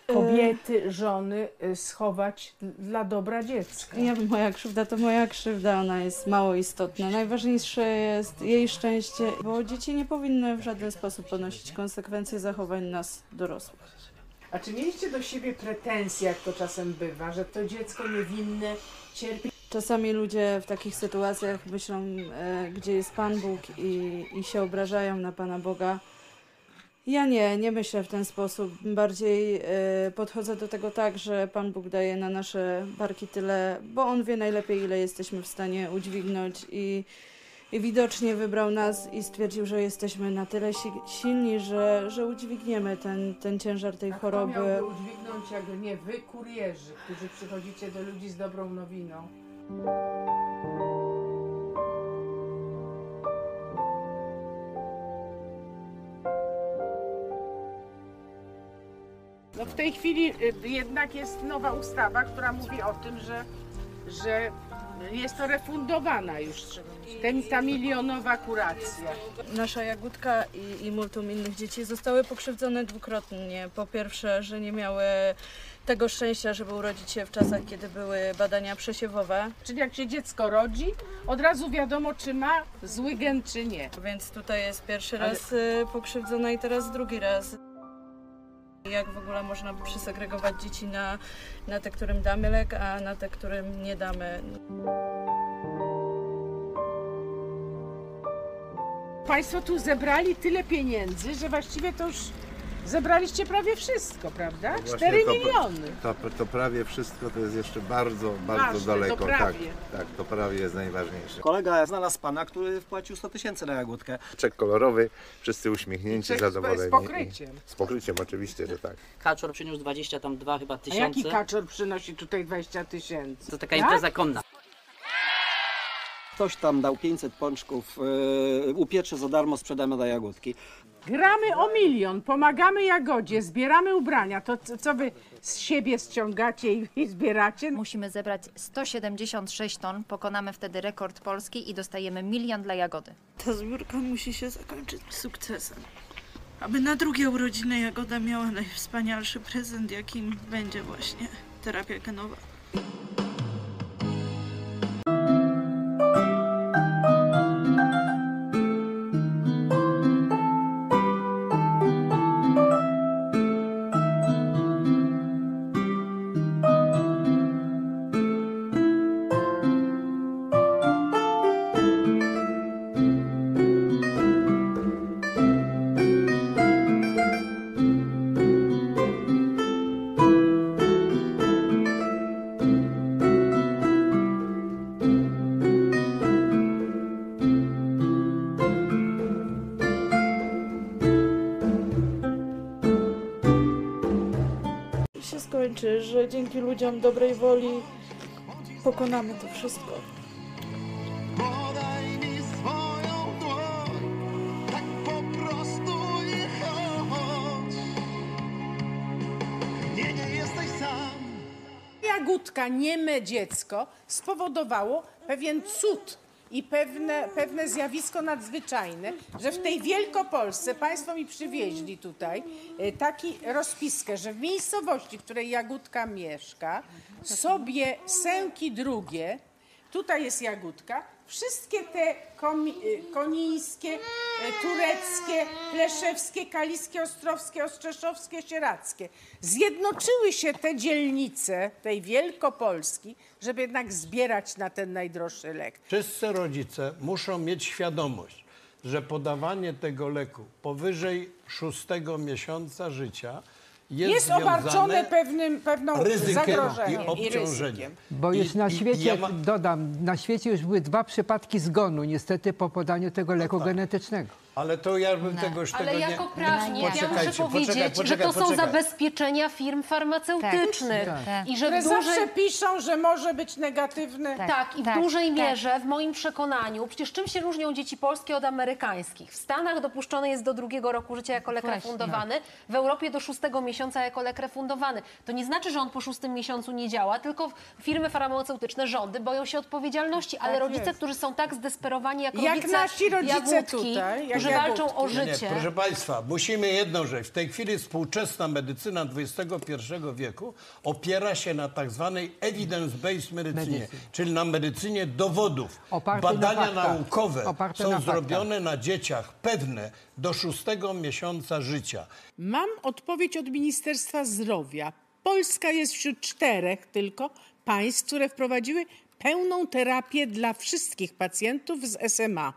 kobiety, żony schować dla dobra dziecka. Nie, moja krzywda to moja krzywda, ona jest mało istotna. Najważniejsze jest jej szczęście, bo dzieci nie powinny w żaden sposób ponosić konsekwencji zachowań nas dorosłych. A czy mieliście do siebie pretensje, jak to czasem bywa, że to dziecko niewinne cierpi? Czasami ludzie w takich sytuacjach myślą, e, gdzie jest Pan Bóg i, i się obrażają na Pana Boga. Ja nie, nie myślę w ten sposób. Bardziej e, podchodzę do tego tak, że Pan Bóg daje na nasze barki tyle, bo On wie najlepiej, ile jesteśmy w stanie udźwignąć i, i widocznie wybrał nas i stwierdził, że jesteśmy na tyle si- silni, że, że udźwigniemy ten, ten ciężar tej Kto choroby. miałby udźwignąć, jak nie wy, kurierzy, którzy przychodzicie do ludzi z dobrą nowiną? No w tej chwili y, jednak jest nowa ustawa, która mówi o tym, że, że jest to refundowana już ten, ta milionowa kuracja. Nasza Jagódka i, i multum innych dzieci zostały pokrzywdzone dwukrotnie. Po pierwsze, że nie miały tego szczęścia, żeby urodzić się w czasach, kiedy były badania przesiewowe. Czyli jak się dziecko rodzi, od razu wiadomo, czy ma zły gen, czy nie. Więc tutaj jest pierwszy raz y, pokrzywdzona i teraz drugi raz. Jak w ogóle można przysegregować dzieci na, na te, którym damy lek, a na te, którym nie damy. Państwo tu zebrali tyle pieniędzy, że właściwie to już zebraliście prawie wszystko, prawda? Właśnie 4 to- miliony. To, to prawie wszystko to jest jeszcze bardzo, bardzo Ważne, to daleko. tak, prawie. tak, to prawie jest najważniejsze. Kolega znalazł pana, który wpłacił 100 tysięcy na jagódkę. Czek kolorowy, wszyscy uśmiechnięci, I czek z- zadowoleni. z pokryciem. Z pokryciem oczywiście, że tak. Kaczor przyniósł 20 tam dwa chyba A tysiące. jaki kaczor przynosi tutaj 20 tysięcy? To taka Tak? impreza konna. Ktoś tam dał 500 pączków, yy, upiecze za darmo, sprzedamy do jagódki. Gramy o milion, pomagamy Jagodzie, zbieramy ubrania. To co- co wy z siebie ściągacie i, i zbieracie? Musimy zebrać 176 ton, pokonamy wtedy rekord Polski i dostajemy milion dla Jagody. Ta zbiórka musi się zakończyć sukcesem. Aby na drugie urodziny Jagoda miała najwspanialszy prezent, jakim będzie właśnie terapia genowa. Ludziom dobrej woli pokonamy to wszystko. Podaj mi swoją dłoń, tak po prostu nie chodź. Nie, nie jesteś sam. Jagódka, nieme dziecko, spowodowało pewien cud i pewne, pewne zjawisko nadzwyczajne, że w tej Wielkopolsce państwo mi przywieźli tutaj e, taki rozpiskę, że w miejscowości, w której Jagódka mieszka, sobie sęki drugie, tutaj jest Jagódka, wszystkie te e, konińskie, e, tureckie, pleszewskie, kaliskie, ostrowskie, ostrzeszowskie, sieradzkie, zjednoczyły się te dzielnice tej Wielkopolski, żeby jednak zbierać na ten najdroższy lek. Wszyscy rodzice muszą mieć świadomość, że podawanie tego leku powyżej szóstego miesiąca życia jest, Jest, obarczone pewnym, pewną zagrożeniem i obciążeniem. Bo już na i- świecie, ja ma- dodam, na świecie już były dwa przypadki zgonu niestety po podaniu tego leku genetycznego. Ale to ja bym tego już Ale tego jako nie... prawnik ja muszę powiedzieć, poczekaj, że poczekaj, to są poczekaj. zabezpieczenia firm farmaceutycznych Tak, tak. i że Które dużej... zawsze piszą, że może być negatywne. Tak, i w dużej mierze, w moim przekonaniu, przecież czym się różnią dzieci polskie od amerykańskich? W Stanach dopuszczone jest do drugiego roku życia jako lek Właśnie. refundowany, w Europie do szóstego miesiąca jako lek refundowany. To nie znaczy, że on po szóstym miesiącu nie działa, tylko firmy farmaceutyczne, rządy boją się odpowiedzialności, ale Tak rodzice, jest. którzy są tak zdesperowani jak, Jak rodzice nasi rodzice Jagódki, tutaj, jak którzy walczą o Nie, nie, życie. proszę Państwa, musimy jedną rzecz. W tej chwili współczesna medycyna XXI wieku opiera się na tak zwanej evidence-based medycynie, czyli na medycynie dowodów. Oparte na Badania faktach. naukowe Oparte są na zrobione na dzieciach pewne do szóstego miesiąca życia. Mam odpowiedź od Ministerstwa Zdrowia. Polska jest wśród czterech tylko państw, które wprowadziły pełną terapię dla wszystkich pacjentów z SMA.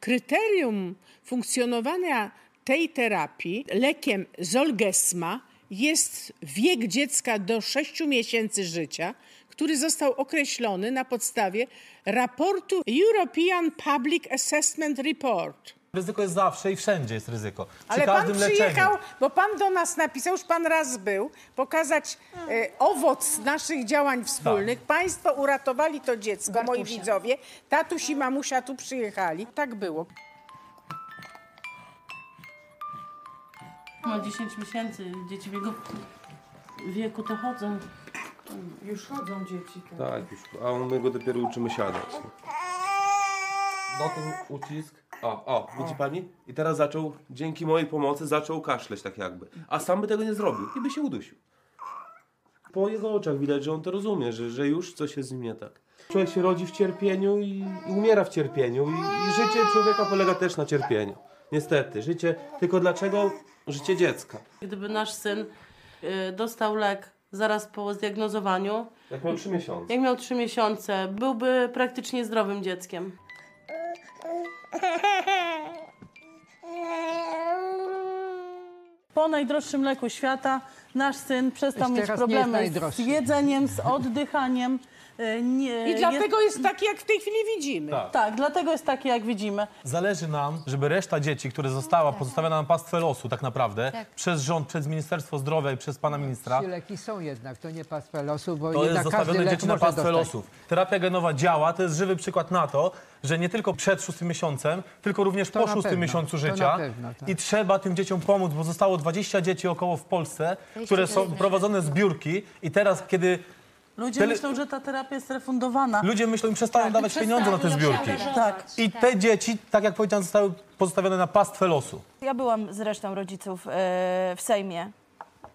Kryterium funkcjonowania tej terapii lekiem Zolgesma jest wiek dziecka do 6 miesięcy życia, który został określony na podstawie raportu European Public Assessment Report. Ryzyko jest zawsze i wszędzie jest ryzyko. Przy Ale pan każdym leczeniu. przyjechał, bo pan do nas napisał, już pan raz był, pokazać e, owoc naszych działań wspólnych. Tak. Państwo uratowali to dziecko, moi widzowie. Tatuś i mamusia tu przyjechali. Tak było. Ma 10 miesięcy, dzieci w jego wieku to chodzą. Już chodzą dzieci. Tak, już, a my go dopiero uczymy siadać. No ten ucisk. O, o, widzi pani? I teraz zaczął, dzięki mojej pomocy, zaczął kaszleć tak jakby. A sam by tego nie zrobił i by się udusił. Po jego oczach widać, że on to rozumie, że, że już coś jest z nim nie tak. Człowiek się rodzi w cierpieniu i, i umiera w cierpieniu i, i życie człowieka polega też na cierpieniu. Niestety, życie, tylko dlaczego życie dziecka? Gdyby nasz syn y, dostał lek zaraz po zdiagnozowaniu, Jak miał 3 miesiące. jak miał 3 miesiące, byłby praktycznie zdrowym dzieckiem. Po najdroższym leku świata nasz syn przestał Już mieć teraz nie jest problemy z najdroższy. jedzeniem, z oddychaniem. Y, Nie, I dlatego jest taki, jak w tej chwili widzimy. Tak. tak, dlatego jest taki, jak widzimy. Zależy nam, żeby reszta dzieci, które została pozostawiona na pastwę losu tak naprawdę, Tak. przez rząd, przez Ministerstwo Zdrowia i przez pana ministra, Ci leki są jednak, to nie pastwa losu, bo to jest zostawione dzieci na pastwę dostać. losów. Terapia genowa działa, to jest żywy przykład na to, że nie tylko przed szóstym miesiącem, tylko również To po szóstym pewno, miesiącu życia. pewno, tak. I trzeba tym dzieciom pomóc, bo zostało 20 dzieci około w Polsce, które są prowadzone zbiórki i teraz, kiedy Ludzie Tele- myślą, że ta terapia jest refundowana. ludzie myślą i przestają Tak, dawać pieniądze na te zbiórki. Tak. I te dzieci, tak jak powiedziałem, zostały pozostawione na pastwę losu. Ja byłam z resztą rodziców e, w Sejmie.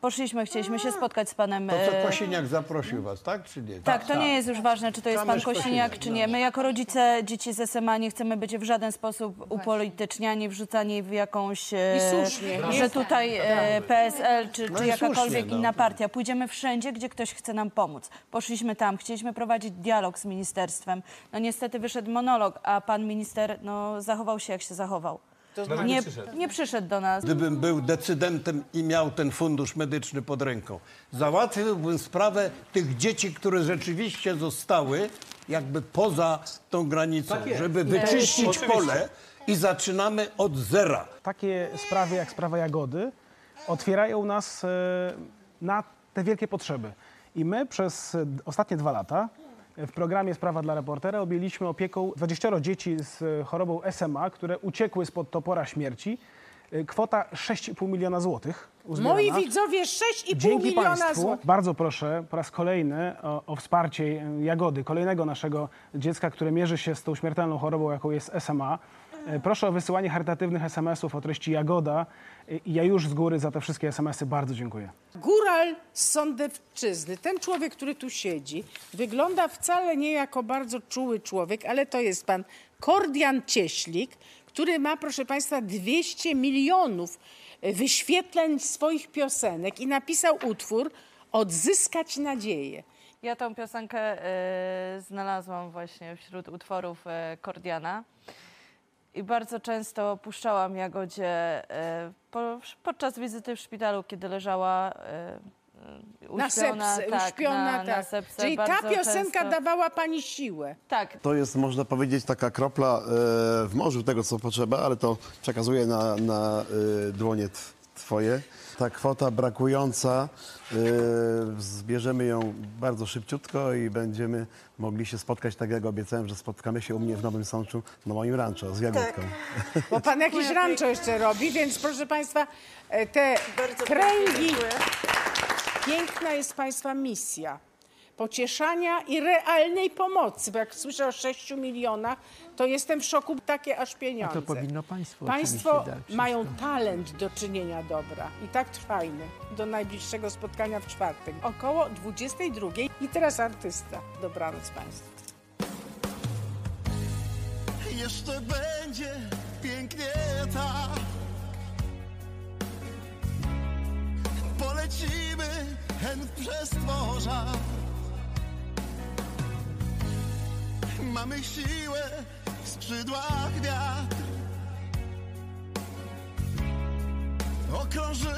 Poszliśmy, chcieliśmy się spotkać z panem. To co e, Kosiniak zaprosił was, tak czy nie? Tak, to nie jest już ważne, czy to jest pan Kosiniak, Kosiniak, czy nie. My jako rodzice dzieci z SMA nie chcemy być w żaden sposób upolityczniani, wrzucani w jakąś... e, I słusznie. Że tutaj e, PSL, czy, No czy jakakolwiek no. inna partia. Pójdziemy wszędzie, gdzie ktoś chce nam pomóc. Poszliśmy tam, chcieliśmy prowadzić dialog z ministerstwem. No niestety wyszedł monolog, a pan minister no, zachował się, jak się zachował. Znaczy nie, nie przyszedł do nas. Gdybym był decydentem i miał ten fundusz medyczny pod ręką, załatwiłbym sprawę tych dzieci, które rzeczywiście zostały jakby poza tą granicą, Tak żeby wyczyścić Oczywiście. pole i zaczynamy od zera. Takie sprawy jak sprawa Jagody otwierają nas e, na te wielkie potrzeby. I my przez ostatnie dwa lata w programie Sprawa dla reportera objęliśmy opieką 20 dzieci z chorobą SMA, które uciekły spod topora śmierci. Kwota 6,5 miliona złotych. uzbierana. Moi widzowie, 6,5 Dzięki miliona Państwu złotych. bardzo proszę po raz kolejny o, o wsparcie Jagody, kolejnego naszego dziecka, które mierzy się z tą śmiertelną chorobą, jaką jest SMA. E, Proszę o wysyłanie charytatywnych SMS-ów o treści Jagoda i ja już z góry za te wszystkie SMS-y bardzo dziękuję. Góral z Sądewczyzny, ten człowiek, który tu siedzi, wygląda wcale nie jako bardzo czuły człowiek, ale to jest pan Kordian Cieślik, który ma, proszę państwa, 200 milionów e, wyświetleń swoich piosenek i napisał utwór Odzyskać nadzieję. Ja tą piosenkę e, znalazłam właśnie wśród utworów e, Kordiana. I bardzo często puszczałam Jagodzie e, po, podczas wizyty w szpitalu, kiedy leżała e, e, Na uśpiona, sepsę, tak, uśpiona, na, tak. na sepsę. Czyli ta piosenka często- dawała pani siłę. Tak. To jest, można powiedzieć, taka kropla e, w morzu tego, co potrzeba, ale to przekazuję na, na e, dłonie twoje. Ta kwota brakująca, e, zbierzemy ją bardzo szybciutko i będziemy mogli się spotkać, tak jak obiecałem, że spotkamy się u mnie w Nowym Sączu, na moim rancho z Jagódką. Bo pan jakieś rancho jeszcze robi, więc proszę państwa, e, te kręgi. Piękna jest państwa misja. Pocieszania i realnej pomocy, bo jak słyszę o 6 milionach, to jestem w szoku, takie aż A pieniądze. to powinno państwo Państwo mają talent do czynienia dobra i tak trwajmy. Do najbliższego spotkania w czwartek. Około 22. I teraz artysta. Dobranoc Państwu. Jeszcze będzie pięknie tak Polecimy hen przez morza mamy siłę w skrzydłach wiatr. Okrąży